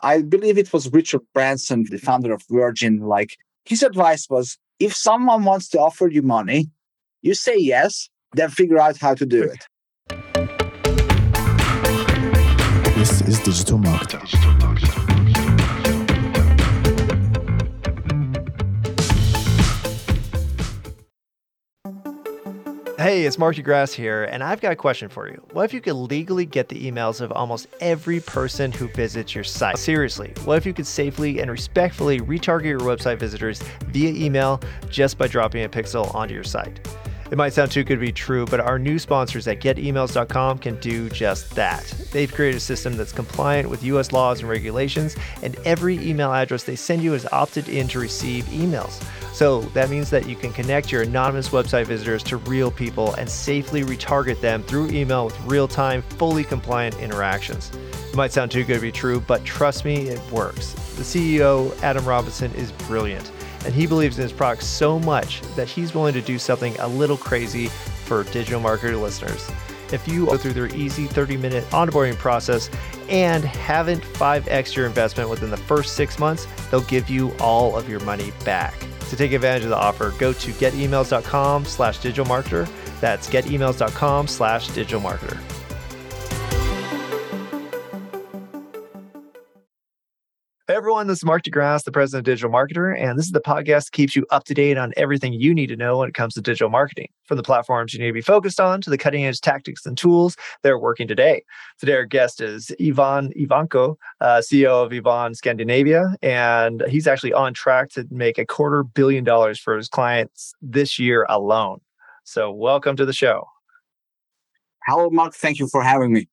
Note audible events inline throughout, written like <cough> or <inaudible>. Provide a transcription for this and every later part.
I believe it was Richard Branson, the founder of Virgin. Like his advice was if someone wants to offer you money, you say yes, then figure out how to do it. This is digital marketing. Hey, it's Mark de Grasse here, and I've got a question for you. What if you could legally get the emails of almost every person who visits your site? Seriously, what if you could safely and respectfully retarget your website visitors via email just by dropping a pixel onto your site? It might sound too good to be true, but our new sponsors at getemails.com can do just that. They've created a system that's compliant with US laws and regulations, and every email address they send you is opted in to receive emails. So that means that you can connect your anonymous website visitors to real people and safely retarget them through email with real time, fully compliant interactions. It might sound too good to be true, but trust me, it works. The CEO, Adam Robinson, is brilliant and he believes in his product so much that he's willing to do something a little crazy for digital marketer listeners. If you go through their easy 30 minute onboarding process and haven't 5x your investment within the first six months, they'll give you all of your money back. To take advantage of the offer, go to getemails.com slash digital marketer. That's getemails.com slash digital Hey everyone, this is Mark de Grasse, the president of Digital Marketer, and this is the podcast that keeps you up to date on everything you need to know when it comes to digital marketing, from the platforms you need to be focused on to the cutting edge tactics and tools that are working today. Today, our guest is Ivan Ivanka, uh, CEO of Ivan Scandinavia, and he's actually on track to make a quarter billion dollars for his clients this year alone. So, welcome to the show. Hello, Mark. Thank you for having me.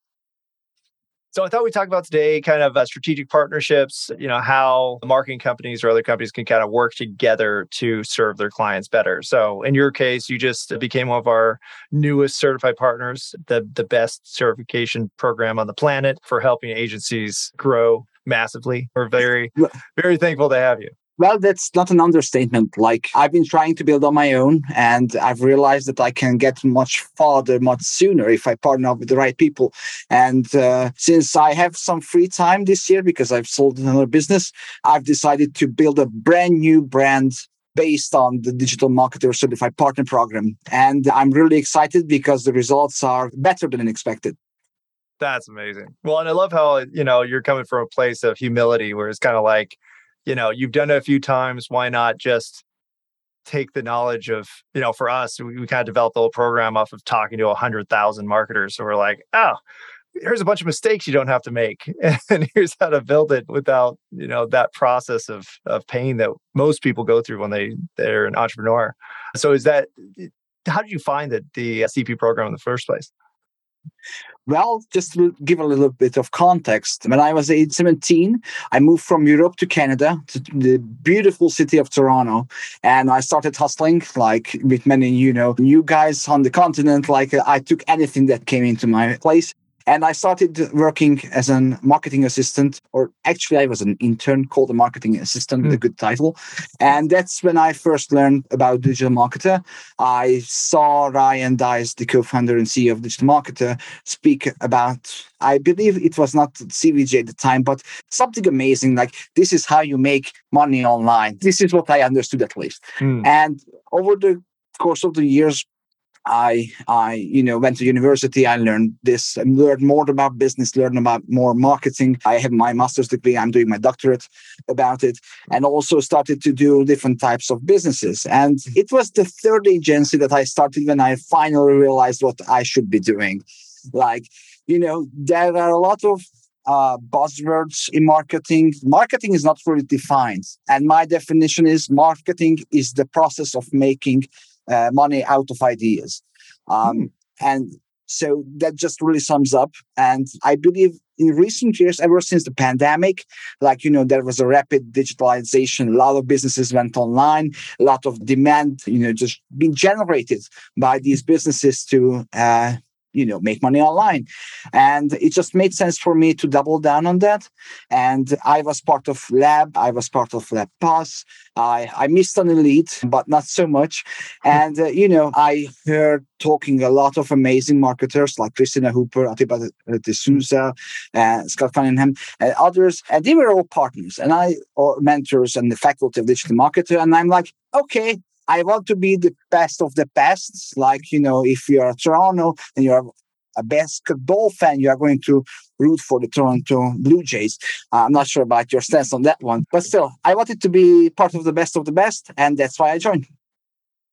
So I thought we'd talk about today kind of uh, strategic partnerships, you know, how marketing companies or other companies can kind of work together to serve their clients better. So in your case, you just became one of our newest certified partners, the, the best certification program on the planet for helping agencies grow massively. We're very, very thankful to have you. Well, that's not an understatement. Like I've been trying to build on my own, and I've realized that I can get much farther much sooner if I partner up with the right people. And uh, since I have some free time this year because I've sold another business, I've decided to build a brand new brand based on the digital marketer certified partner program. And I'm really excited because the results are better than expected. That's amazing. Well, and I love how, you know, you're coming from a place of humility where it's kind of like, you know you've done it a few times why not just take the knowledge of you know for us we, we kind of developed the whole program off of talking to 100000 marketers so we're like oh here's a bunch of mistakes you don't have to make. <laughs> And here's how to build it without you know that process of of pain that most people go through when they they're an entrepreneur. So is that how did you find that the uh, cp program in the first place well, just to give a little bit of context, when I was age 17, I moved from Europe to Canada, to the beautiful city of Toronto. And I started hustling, like with many, you know, new guys on the continent. Like I took anything that came into my place. And I started working as a marketing assistant, or actually, I was an intern called a marketing assistant mm. with a good title. And that's when I first learned about digital marketer. I saw Ryan Deiss, the co founder and CEO of Digital Marketer, speak about, I believe it was not CVJ at the time, but something amazing like this is how you make money online. This is what I understood at least. Mm. And over the course of the years, I I you know went to university. I learned this, learned more about business, learned about more marketing. I have my master's degree. I'm doing my doctorate about it, and also started to do different types of businesses. And it was the third agency that I started when I finally realized what I should be doing. Like you know, there are a lot of uh, buzzwords in marketing. Marketing is not fully defined, and my definition is marketing is the process of making uh, money out of ideas. Um, mm. And so that just really sums up. And I believe in recent years, ever since the pandemic, like, you know, there was a rapid digitalization. A lot of businesses went online, a lot of demand, you know, just being generated by these businesses to, uh, you know make money online. And it just made sense for me to double down on that. And i was part of lab i was part of lab pass i i missed an elite but not so much. And uh, you know i heard talking a lot of amazing marketers like christina hooper atiba de souza and scott cunningham and others. And they were all partners. And i or mentors and the faculty of digital marketer and i'm like okay I want to be the best of the best. Like, you know, if you're a Toronto and you're a basketball fan, you are going to root for the Toronto Blue Jays. Uh, I'm not sure about your stance on that one, but still, I wanted to be part of the best of the best, and that's why I joined.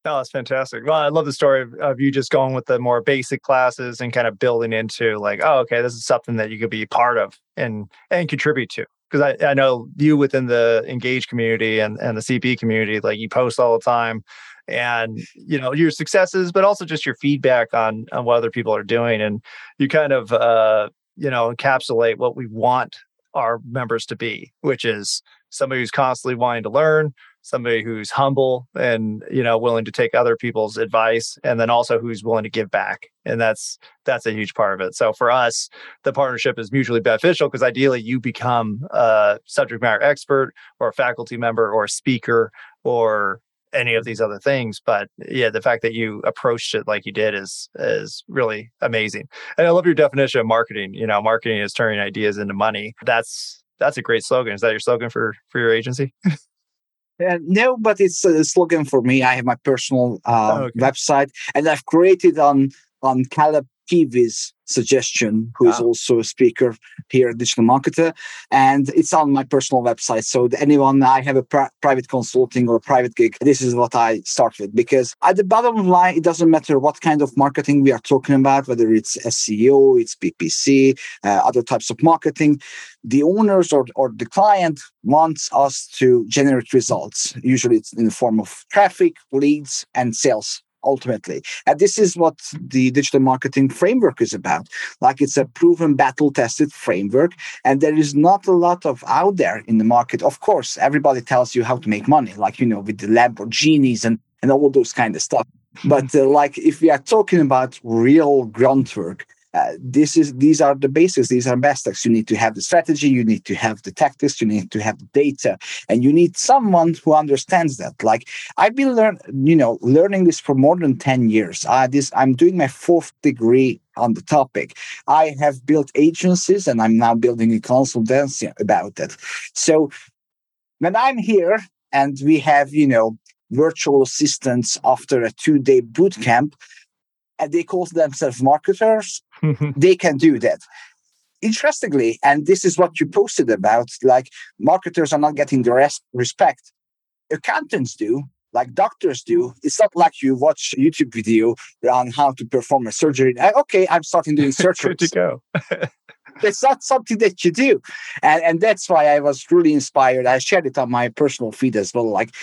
Oh, that's fantastic. Well, I love the story of, of, you just going with the more basic classes and kind of building into like, oh, okay, this is something that you could be part of and and contribute to because I, I know you within the engage community and, and the CP community, like you post all the time and you know your successes, but also just your feedback on on what other people are doing. And you kind of uh, you know, encapsulate what we want our members to be, which is somebody who's constantly wanting to learn, somebody who's humble and you know willing to take other people's advice and then also who's willing to give back and that's that's a huge part of it. So for us the partnership is mutually beneficial because ideally you become a subject matter expert or a faculty member or a speaker or any of these other things but yeah the fact that you approached it like you did is is really amazing. And i love your definition of marketing you know marketing is turning ideas into money. That's that's a great slogan. Is that your slogan for for your agency <laughs> Uh, no, but it's a slogan for me. I have my personal uh, oh, okay. website, and I've created on on Caleb suggestion, who is wow. also a speaker here at Digital Marketer, and it's on my personal website. So anyone I have a private consulting or a private gig, this is what I start with because at the bottom line, it doesn't matter what kind of marketing we are talking about, whether it's SEO, it's PPC, uh, other types of marketing. The owners or, or the client wants us to generate results. Usually, it's in the form of traffic, leads, and sales ultimately. And this is what the digital marketing framework is about. Like it's a proven battle tested framework. And there is not a lot of out there in the market. Of course, everybody tells you how to make money, like, you know, with the Lamborghinis and, and all those kind of stuff. But uh, like if we are talking about real groundwork, uh, this is these are the basics these are basics you need to have the strategy you need to have the tactics you need to have the data and you need someone who understands that. Like i've been learn you know learning this for more than 10 years. Uh, this i'm doing my fourth degree on the topic. I have built agencies and i'm now building a consultancy about it. So when i'm here and we have you know virtual assistants after a two day boot camp and they call themselves marketers, Mm-hmm. they can do that. Interestingly, and this is what you posted about, like marketers are not getting the res- respect. Accountants do, like doctors do. It's not like you watch a YouTube video on how to perform a surgery. Uh, okay, I'm starting doing <laughs> surgery. To go. <laughs> it's not something that you do. And, and that's why I was really inspired. I shared it on my personal feed as well. Like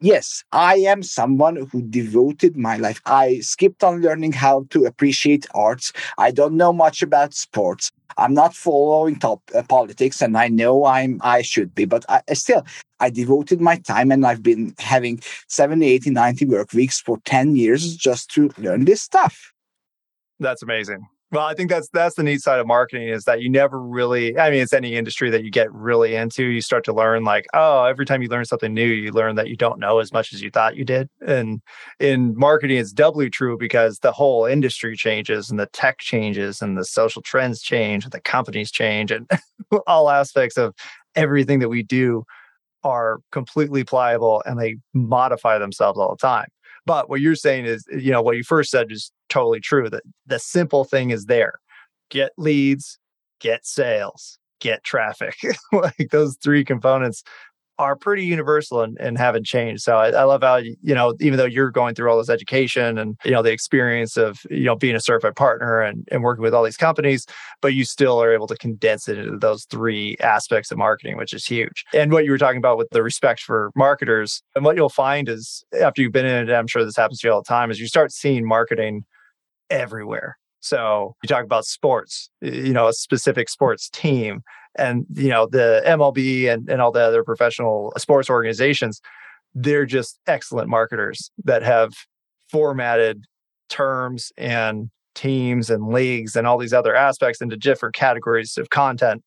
yes, I am someone who devoted my life. I skipped on learning how to appreciate arts. I don't know much about sports. I'm not following top uh, politics, and I know I'm I should be, but I, still I devoted my time, and I've been having 70, 80, 90 work weeks for 10 years just to learn this stuff. That's amazing. Well, I think that's that's the neat side of marketing is that you never really I mean it's any industry that you get really into, you start to learn like, oh, every time you learn something new, you learn that you don't know as much as you thought you did. And in marketing it's doubly true because the whole industry changes and the tech changes and the social trends change and the companies change and <laughs> all aspects of everything that we do are completely pliable and they modify themselves all the time. But what you're saying is, eh, you know, what you first said is totally true. That the simple thing is there: get leads, get sales, get traffic. <laughs> like those three components are pretty universal and, and haven't changed. So I, I, love how you know even though you're going through all this education and you know the experience of you know being a certified partner and, and working with all these companies, but you still are able to condense it into those three aspects of marketing, which is huge. And what you were talking about with the respect for marketers, and what you'll find is after you've been in it, I'm sure this happens to you all the time, is you start seeing marketing everywhere. So you talk about sports, you know, a specific sports team and you know the MLB and, and all the other professional sports organizations, they're just excellent marketers that have formatted terms and teams and leagues and all these other aspects into different categories of content.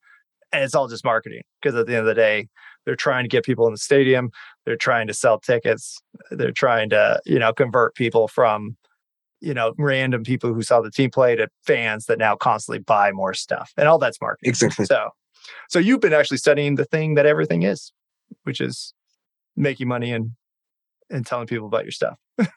And it's all just marketing because at the end of the day, they're trying to get people in the stadium. They're trying to sell tickets. They're trying to, you know, convert people from, you know, random people who saw the team play to fans that now constantly buy more stuff. And all that's marketing. Exactly. So, so you've been actually studying the thing that everything is, which is making money and and telling people about your stuff. <laughs>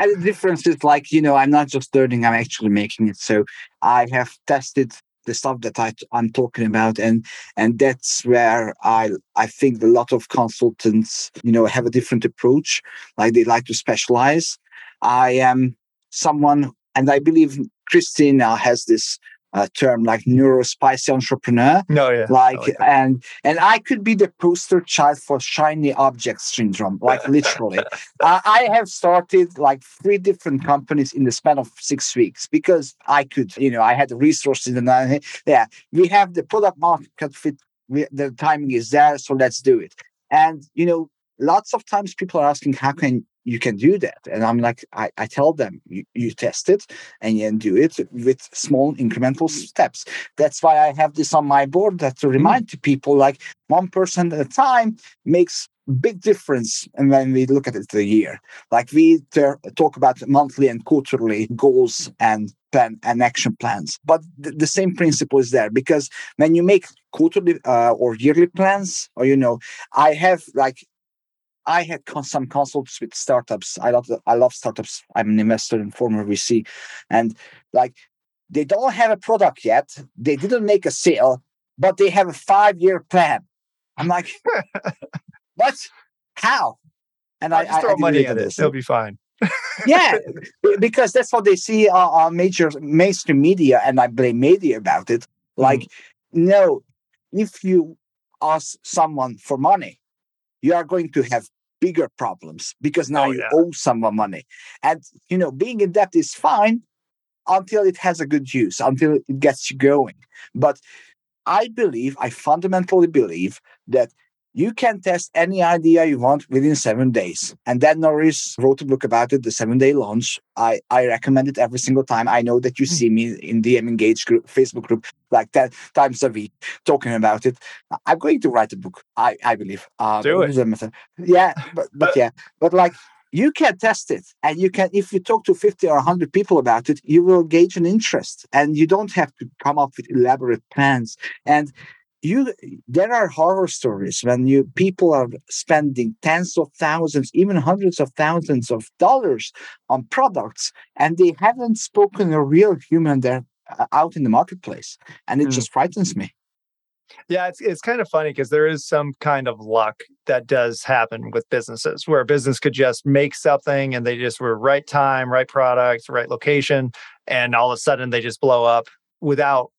And the difference is like, you know, I'm not just learning, I'm actually making it. So I have tested the stuff that I, I'm talking about, and and that's where I I think a lot of consultants, you know, have a different approach. Like they like to specialize. I am someone, and I believe Christina has this uh, term like neurospicy entrepreneur. No, yeah. Like, yeah. and and I could be the poster child for shiny object syndrome, like <laughs> literally. I, I have started like three different companies in the span of six weeks because I could, you know, I had the resources and I, yeah, we have the product market fit. We, the timing is there, so let's do it. And you know, lots of times people are asking, how can you can do that? And I'm like, I, I tell them, you, you test it and you do it with small incremental steps. That's why I have this on my board that to remind to people like one person at a time makes big difference and when we look at it a year like we ter- talk about monthly and quarterly goals and plan and action plans but th- the same principle is there because when you make quarterly uh, or yearly plans or you know i have like I had con- some consults with startups. I love I love startups. I'm an investor in former VC, and like they don't have a product yet. They didn't make a sale, but they have a five year plan. I'm like, <laughs> what? How? And I I, just throw I money at this. It'll be fine. yeah, <laughs> because that's what they see on, on major mainstream media, and I blame media about it. Like, mm-hmm. no, if you ask someone for money, you are going to have bigger problems because now Oh, you yeah. owe someone money. And you know, being in debt is fine until it has a good use, until it gets you going. But I believe, I fundamentally believe that you can test any idea you want within seven days. And Dan Norris wrote a book about it, the seven day launch. I, I recommend it every single time. I know that you hmm. see me in DM Engage group, Facebook group, like 10 times a week talking about it. I'm going to write a book, I, I believe. Uh, Do it. Yeah, but, but <laughs> yeah, but like you can test it and you can if you talk to 50 or 100 people about it you will gauge an interest and you don't have to come up with elaborate plans and you there are horror stories when you people are spending tens of thousands even hundreds of thousands of dollars on products and they haven't spoken a real human there uh, out in the marketplace and it Mm. just frightens me Yeah, it's it's kind of funny because there is some kind of luck that does happen with businesses where a business could just make something and they just were right time, right product, right location, and all of a sudden they just blow up without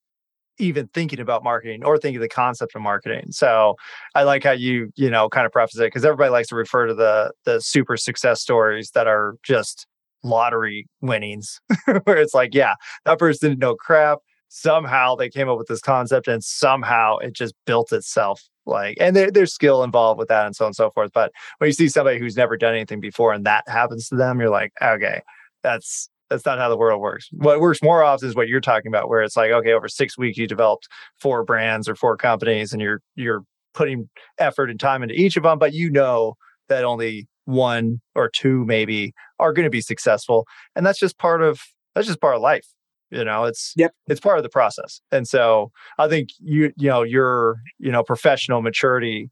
even thinking about marketing or thinking the concept of marketing. So I like how you, you know, kind of preface it because everybody likes to refer to the the super success stories that are just lottery winnings, <laughs> where it's like, yeah, that person didn't know crap. Somehow they came up with this concept and somehow it just built itself like and there, there's skill involved with that and so on and so forth. But when you see somebody who's never done anything before and that happens to them you're like okay that's that's not how the world works. What works more often is what you're talking about where it's like okay over six weeks you developed four brands or four companies and you're you're putting effort and time into each of them but you know that only one or two maybe are going to be successful and that's just part of that's just part of life you know it's Yep. it's part of the process and so i think you you know your you know professional maturity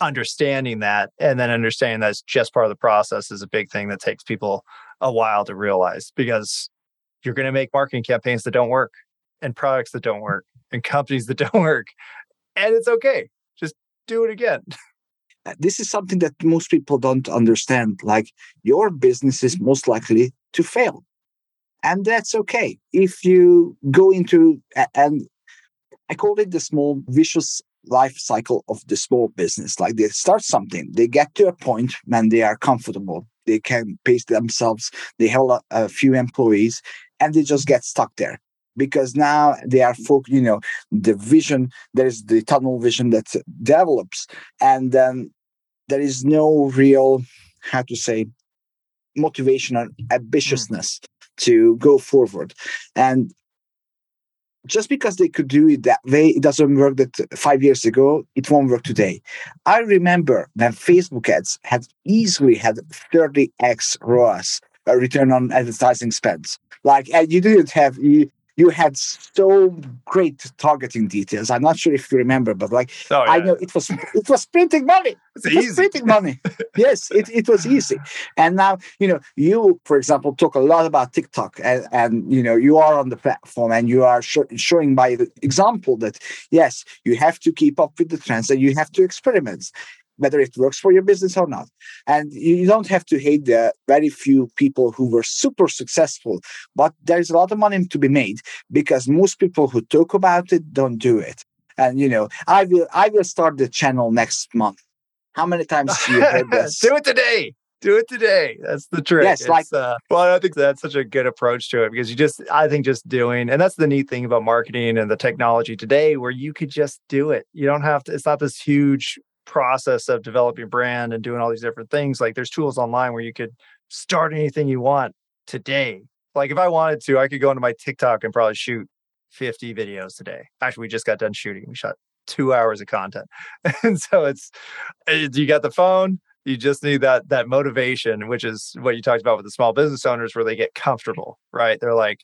understanding that and then understanding that's just part of the process is a big thing that takes people a while to realize because you're going to make marketing campaigns that don't work and products that don't work and companies that <laughs> don't work and it's okay just do it again <laughs> Uh, this is something that most people don't understand. Like your business is most likely to fail. And that's okay. If you go into, and I call it the small vicious life cycle of the small business. Like they start something, they get to a point when they are comfortable, they can pace themselves, they have a, a few employees, and they just get stuck there. Because now they are, folk, you know, the vision, there's the tunnel vision that develops, and then there is no real how to say motivation or ambitiousness to go forward. And just because they could do it that way, it doesn't work that five years ago, it won't work today. I remember when Facebook ads had easily had 30x ROAS, uh, return on advertising spends. Like, and you didn't have, you, you had so great targeting details. I'm not sure if you remember, but like oh, yeah. I know it was it was printing money. <laughs> It's it easy. was printing money. <laughs> yes, it, it was easy. And now, you know, you, for example, talk a lot about TikTok and, and you know, you are on the platform and you are sh- showing by the example that yes, you have to keep up with the trends and you have to experiment whether it works for your business or not. And you don't have to hate the very few people who were super successful, but there's a lot of money to be made because most people who talk about it don't do it. And you know, I will I will start the channel next month. How many times do you heard <laughs> this? do it today. Do it today. That's the trick. Yes, it's, like uh, well, I think that's such a good approach to it because you just, I think, just doing, and that's the neat thing about marketing and the technology today, where you could just do it. You don't have to. It's not this huge process of developing brand and doing all these different things like there's tools online where you could start anything you want today. Like if i wanted to i could go into my tiktok and probably shoot 50 videos today. Actually we just got done shooting. We shot two hours of content. <laughs> And so it's eh, you got the phone? You just need that that motivation which is what you talked about with the small business owners where they get comfortable right? They're like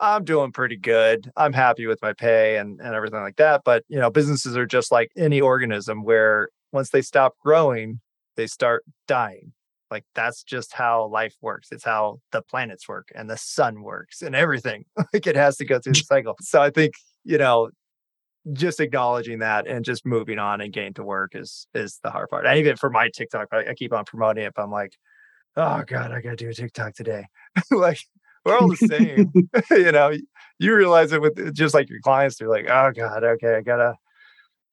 I'm doing pretty good. I'm happy with my pay and, and everything like that. But you know, businesses are just like any organism where once they stop growing, they start dying. Like that's just how life works. It's how the planets work and the sun works and everything. <laughs> like it has to go through the <laughs> cycle. So I think, you know, just acknowledging that and just moving on and getting to work is is the hard part. And even for my TikTok, I, I keep on promoting it, but I'm like, oh God, I gotta do a TikTok today. <laughs> like we're all the same. you know, you realize it with uh, just like your clients, they're like, oh God, okay, I gotta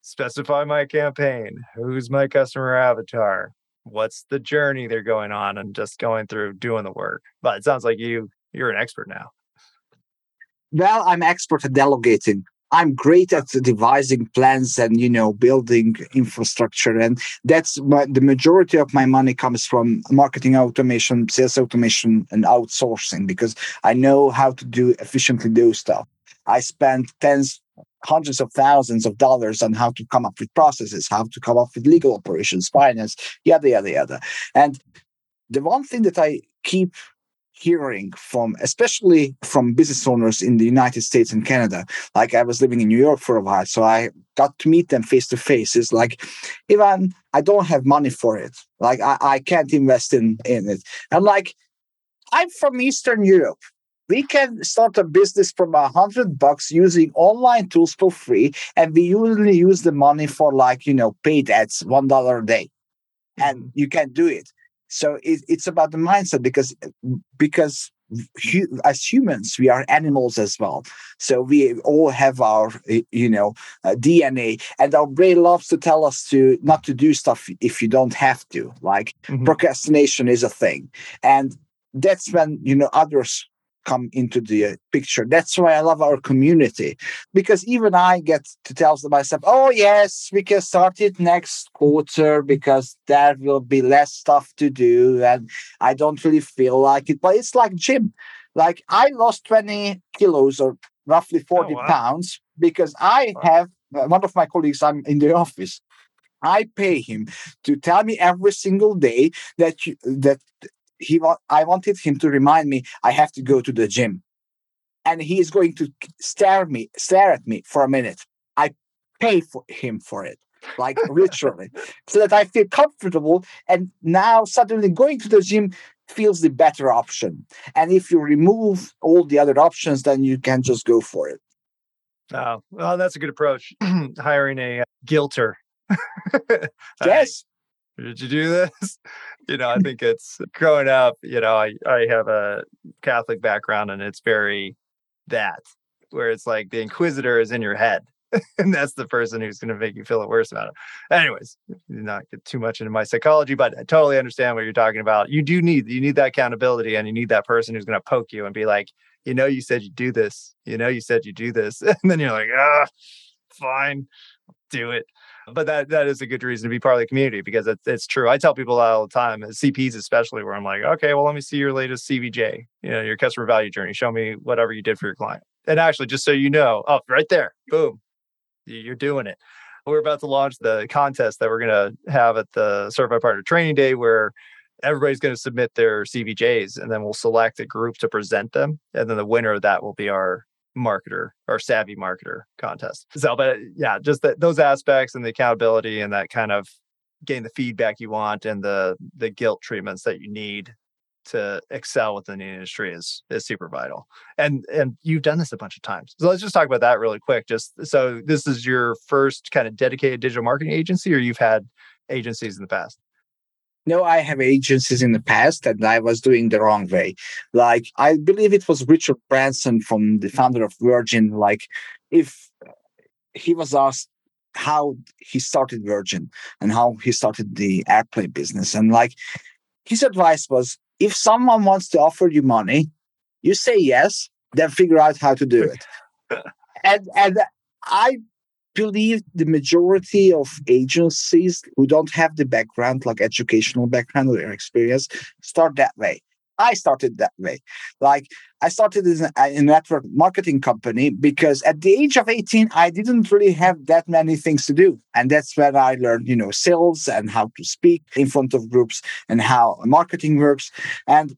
specify my campaign. Who's my customer avatar? What's the journey they're going on and just going through doing the work. But it sounds like you you're an expert now. Well, I'm expert at delegating. I'm great at devising plans and you know building infrastructure, and that's my, the majority of my money comes from marketing automation, sales automation, and outsourcing because I know how to do efficiently those stuff. I spend tens, hundreds of thousands of dollars on how to come up with processes, how to come up with legal operations, finance, yada yada yada. And the one thing that I keep hearing from, especially from business owners in the United States and Canada. Like I was living in New York for a while, so I got to meet them face to face. It's like, Ivan, I don't have money for it. Like I, I can't invest in, in it. I'm like, I'm from Eastern Europe. We can start a business from a hundred bucks using online tools for free, and we usually use the money for like you know paid ads, one dollar a day, and you can do it so it, it's about the mindset because because as humans we are animals as well. So we all have our you know uh, dna and our brain loves to tell us to not to do stuff if you don't have to. Like mm-hmm. procrastination is a thing. And that's when you know others come into the uh, picture. That's why I love our community because even I get to tell myself, oh, yes, we can start it next quarter because there will be less stuff to do and I don't really feel like it. But it's like gym. Like I lost 20 kilos or roughly 40 oh, wow. pounds because I have uh, one of my colleagues, I'm in the <laughs> office. I pay him to tell me every single day that you, that he I wanted him to remind me I have to go to the gym, and he is going to stare at me, stare at me for a minute. I pay for him for it, like <laughs> literally, so that I feel comfortable. And now suddenly going to the gym feels the better option. And if you remove all the other options, then you can just go for it. Oh, well, that's a good approach. <clears throat> Hiring a uh, guilter. <laughs> yes. Did you do this? <laughs> you know, I think it's growing up, you know, I, I have a Catholic background and it's very that where it's like the inquisitor is in your head. <laughs> and that's the person who's going to make you feel it worse about it. Anyways, not get too much into my psychology, but I totally understand what you're talking about. You do need you need that accountability, and you need that person who's going to poke you and be like, you know, you said you do this. You know, you said you do this, <laughs> and then you're like, ah, fine, do it. But that that is a good reason to be part of the community because it's, it's true. I tell people that all the time, uh, CPs especially, where I'm like, okay, well, let me see your latest CVJ, you know, your customer value journey. Show me whatever you did for your client. And actually, just so you know, oh, right there, boom, you're doing it. We're about to launch the contest that we're going to have at the Certified Partner Training Day, where everybody's going to submit their CVJs, and then we'll select a group to present them, and then the winner of that will be our marketer or savvy marketer contest. So, but yeah, just that those aspects and the accountability and that kind of getting the feedback you want and the the guilt treatments that you need to excel within the industry is is super vital. And and you've done this a bunch of times. So let's just talk about that really quick. Just so this is your first kind of dedicated digital marketing agency, or you've had agencies in the past? No, I have agencies in the past and I was doing the wrong way. Like, I believe it was Richard Branson from the founder of Virgin. Like, if he was asked how he started Virgin and how he started the airplane business, and like, his advice was if someone wants to offer you money, you say yes, then figure out how to do it. <laughs> and and I believe the majority of agencies who don't have the background, like educational background or experience, start that way. I started that way. Like I started in a, network marketing company because at the age of 18, I didn't really have that many things to do. And that's when I learned, you know, sales and how to speak in front of groups and how marketing works. And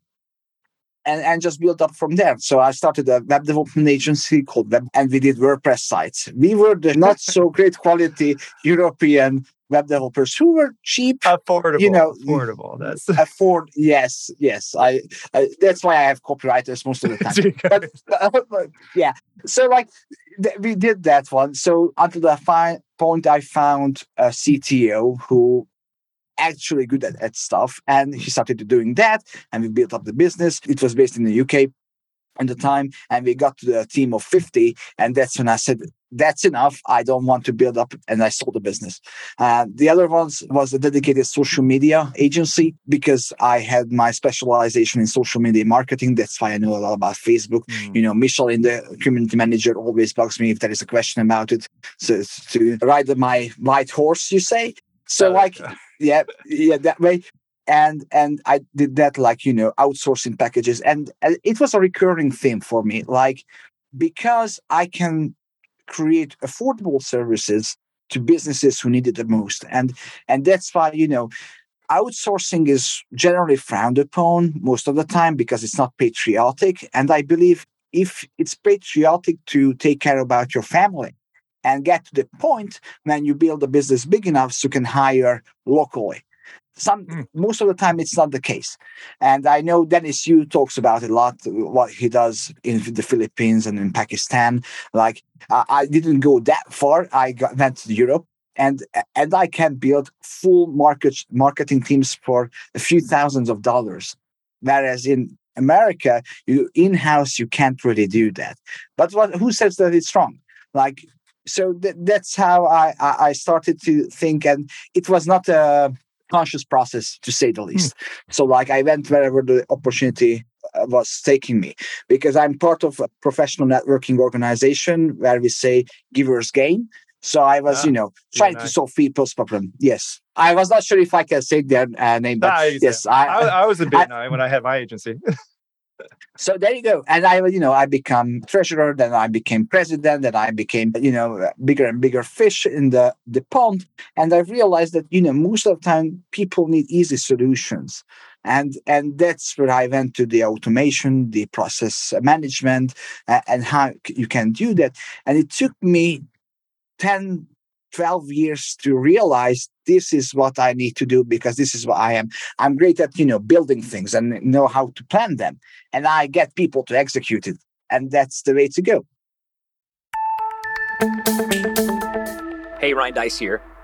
and, and just built up from there. So I started a web development agency called Web, and we did WordPress sites. We were the not <laughs> so great quality European web developers who were cheap, affordable. You know, affordable. That's <laughs> afford. Yes, yes. I, I that's why I have copywriters most of the <laughs> time. but, but, yeah, so like th- we did that one. So until the fi- point, I found a CTO who actually good at, at stuff. And he started doing that, and we built up the business. It was based in the UK at the time, and we got to the team of 50. And that's when I said, that's enough. I don't want to build up, and I sold the business. Uh, the other ones was a dedicated social media agency because I had my specialization in social media marketing. That's why I know a lot about Facebook. Mm. You know, Michelle, in the community manager, always bugs me if there is a question about it. So to ride my white horse, you say. So, like, yeah, yeah, that way. And and I did that like you know outsourcing packages, and it was a recurring theme for me. Like because I can create affordable services to businesses who need it the most, and and that's why you know outsourcing is generally frowned upon most of the time because it's not patriotic. And I believe if it's patriotic to take care about your family and get to the point when you build a business big enough so you can hire locally. Some mm. most of the time it's not the case. And i know dennis yu talks about it a lot what he does in the philippines and in pakistan. Like uh, i didn't go that far. I got, went to europe. And and i can build full market marketing teams for a few thousands of dollars. Whereas in america you in-house you can't really do that. But what who says that it's wrong? Like so th- that's how I, I started to think and it was not a conscious process to say the hmm. least mm. so like i went wherever the opportunity uh, was taking me because i'm part of a professional networking organization where we say givers gain so I was, you know, trying to solve people's problem. Yes, I was not sure if I can say their uh, name, but nah, yes, I, I, I, was a bit I, when I had my agency. <laughs> so there you go. And i you know i become treasurer then i became president then i became you know bigger and bigger fish in the the pond. And i realized that you know most of the time people need easy solutions. And and that's where i went to the automation the process management uh, and how you can do that. And it took me 10 12 years to realize this is what I need to do because this is what I am. I'm great at, you know, building things and know how to plan them. And I get people to execute it. And that's the way to go. Hey, Ryan Deiss here.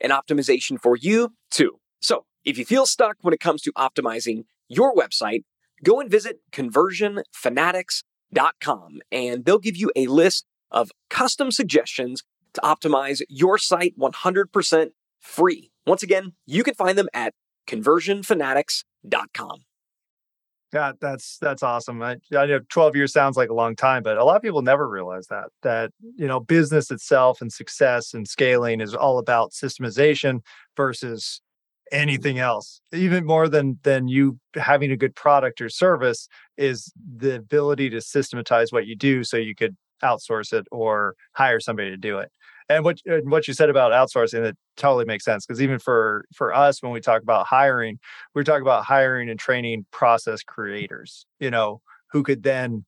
and optimization for you too. So if you feel stuck when it comes to optimizing your website, go and visit conversionfanatics.com and they'll give you a list of custom suggestions to optimize your site 100% free. Once again, you can find them at conversionfanatics.com. Yeah, that's that's awesome. I, I know 12 years sounds like a long time, but a lot of people never realize that that you know business itself and success and scaling is all about systemization versus anything else. Even more than than you having a good product or service is the ability to systematize what you do so you could outsource it or hire somebody to do it and what and what you said about outsourcing it totally makes sense because even for for us when we talk about hiring we talk about hiring and training process creators you know who could then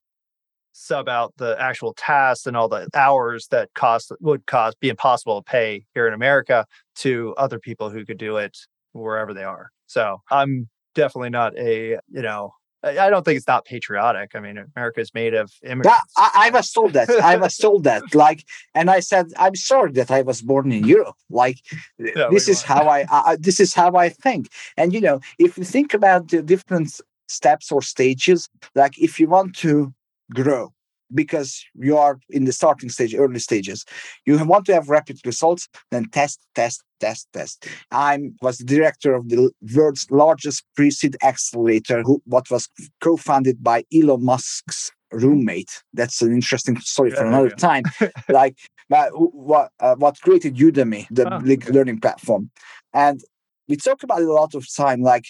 sub out the actual tasks and all the hours that cost would cost be impossible to pay here in america to other people who could do it wherever they are. So i'm definitely not a you know I don't think it's not patriotic. I mean, America is made of immigrants. Yeah, I, I was told that. I was told that. Like, and I said, I'm sorry that I was born in Europe. Like, <laughs> yeah, this is how I. Uh, this is how I think. And you know, if you think about the different steps or stages, like if you want to grow, because you are in the starting stage, early stages. You want to have rapid results, then test, test, test, test. I was the director of the world's largest pre-seed accelerator, who, what was co-founded by Elon Musk's roommate. That's an interesting story yeah, for another yeah. time. <laughs> like what uh, what created Udemy, the oh, okay. learning platform, and we talk about it a lot of time. Like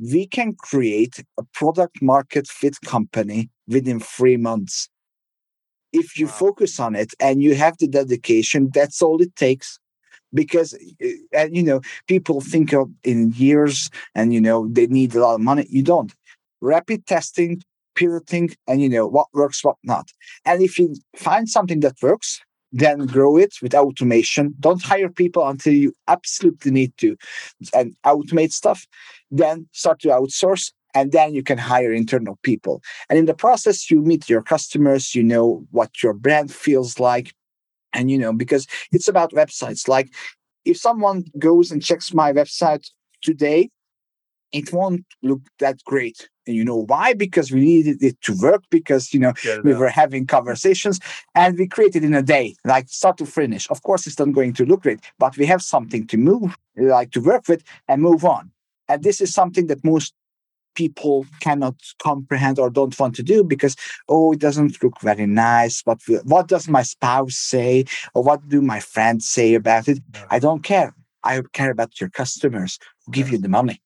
we can create a product market fit company within three months if you wow. focus on it and you have the dedication that's all it takes. Because eh, and you know people think of in years and you know they need a lot of money. You don't. Rapid testing pivoting and you know what works what not. And if you find something that works then grow it with automation. Don't hire people until you absolutely need to and automate stuff. Then start to outsource and then you can hire internal people. And in the process, you meet your customers, you know what your brand feels like. And, you know, because it's about websites. Like if someone goes and checks my website today, it won't look that great. And you know why? Because we needed it to work, because, you know, we were having conversations and we created in a day, like start to finish. Of course, it's not going to look great, but we have something to move, like to work with and move on. And this is something that most people cannot comprehend or don't want to do because oh it doesn't look very nice. What what does my spouse say? Or what do my friends say about it? I don't care. I care about your customers who give you the money.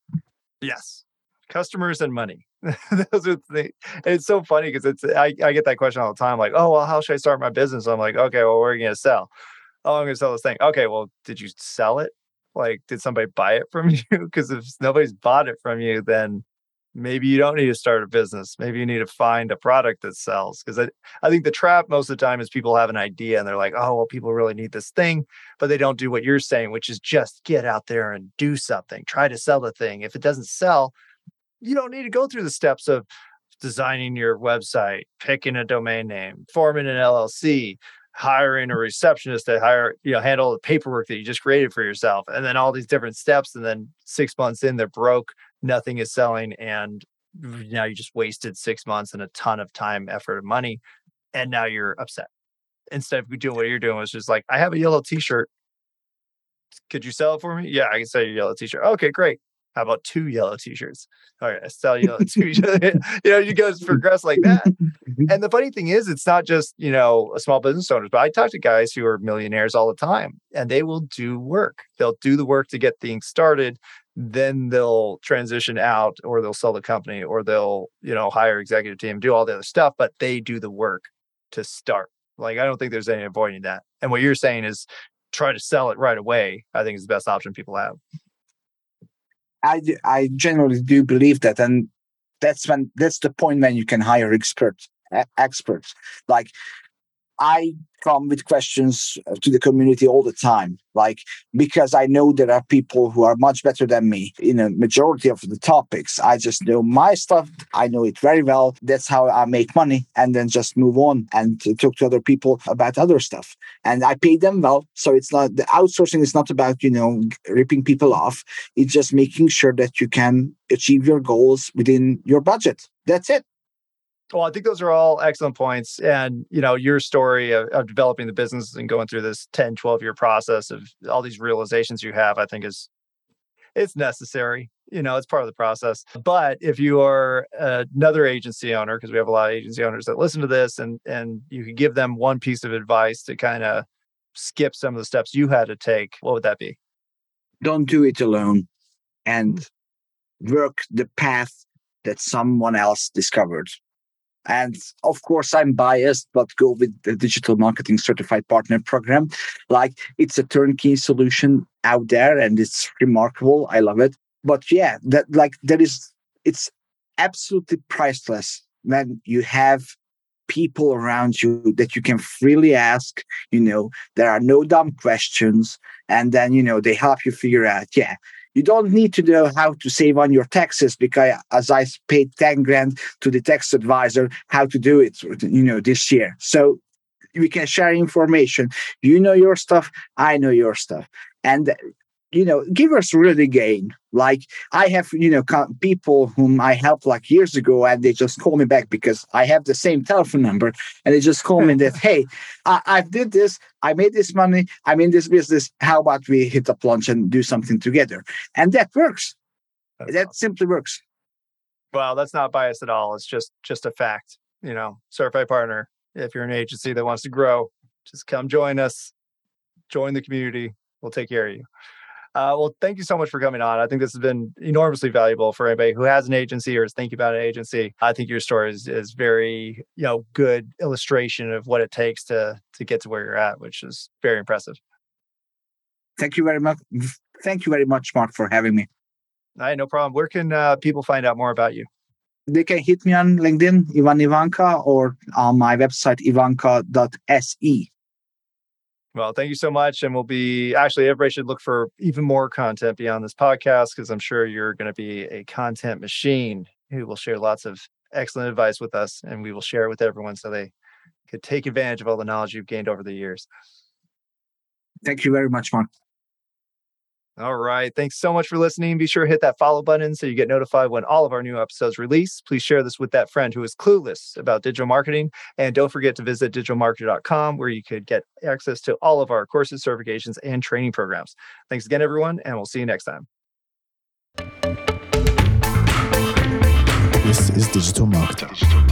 Yes. Customers and money. <laughs> Those are the it's so funny because it's I, I get that question all the time like oh well how should i start my business? I'm like okay well where are you going to sell? Oh i'm going to sell this thing. Okay well did you sell it? Like did somebody buy it from <laughs> you? Because if nobody's bought it from you then maybe you don't need to start a business. Maybe you need to find a product that sells. Because I, I think the trap most of the time is people have an idea and they're like, oh, well, people really need this thing, but they don't do what you're saying, which is just get out there and do something. Try to sell the thing. If it doesn't sell, you don't need to go through the steps of designing your website, picking a domain name, forming an LLC, hiring a receptionist to hire, you know, handle the paperwork that you just created for yourself, and then all these different steps. And then six months in, they're broke nothing is selling and now you just wasted six months and a ton of time effort and money and now you're upset. Instead of doing what you're doing was just like i have a yellow t-shirt. Could you sell it for me? Yeah i can sell you a yellow t-shirt. Okay great. How about two yellow t-shirts? All right i sell you <laughs> two you know you go progress like that. Mm-hmm. And the funny thing is it's not just you know a small business owners but i talk to guys who are millionaires all the time and they will do work. They'll do the work to get things started then they'll transition out or they'll sell the company or they'll you know hire executive team do all the other stuff but they do the work to start like i don't think there's any avoiding that and what you're saying is try to sell it right away, I think is the best option people have. I, I generally do believe that. And that's when that's the point when you can hire experts experts like I come with questions uh, to the community all the time, like because I know there are people who are much better than me in a majority of the topics. I just know my stuff. I know it very well. That's how I make money, and then just move on and talk to other people about other stuff. And I pay them well, so it's not the outsourcing is not about you know ripping people off. It's just making sure that you can achieve your goals within your budget. That's it. Well, I think those are all excellent points. And, you know, your story of, of, developing the business and going through this 10, 12 year process of all these realizations you have, I think is it's necessary. You know, it's part of the process. But if you are another agency owner, because we have a lot of agency owners that listen to this and and you could give them one piece of advice to kind of skip some of the steps you had to take, what would that be? Don't do it alone and work the path that someone else discovered and of course, I'm biased, but go with the digital marketing certified partner program. Like it's a turnkey solution out there and it's remarkable. I love it. But yeah, that like there is, it's absolutely priceless when you have people around you that you can freely ask. You know, there are no dumb questions. And then, you know, they help you figure out, yeah, you don't need to know how to save on your taxes because as I paid 10 grand to the tax advisor how to do it, you know, this year. So we can share information. You know your stuff, I know your stuff. And you know, givers really gain. Like I have, you know, people whom I helped like years ago, and they just call me back because I have the same telephone number, and they just call me that, <laughs> hey, I, I did this, I made this money, I'm in this business. How about we hit up lunch and do something together? And that works. That's that awesome. simply works. Well, that's not biased at all. It's just just a fact. You know, certified partner. If you're an agency that wants to grow, just come join us, join the community. We'll take care of you. Uh, well, thank you so much for coming on. I think this has been enormously valuable for anybody who has an agency or is thinking about an agency. I think your story is, is very, you know, good illustration of what it takes to to get to where you're at, which is very impressive. Thank you very much. Thank you very much, Mark, for having me. All right, no problem. Where can uh, people find out more about you? They can hit me on LinkedIn, Ivan Ivanka, or on my website, ivanka.se. Well, thank you so much. And we'll be actually, everybody should look for even more content beyond this podcast because I'm sure you're going to be a content machine who will share lots of excellent advice with us and we will share it with everyone so they could take advantage of all the knowledge you've gained over the years. Thank you very much, Mark. All right. Thanks so much for listening. Be sure to hit that follow button so you get notified when all of our new episodes release. Please share this with that friend who is clueless about digital marketing. And don't forget to visit digitalmarketer.com where you could get access to all of our courses, certifications, and training programs. Thanks again, everyone, and we'll see you next time. This is Digital Marketer.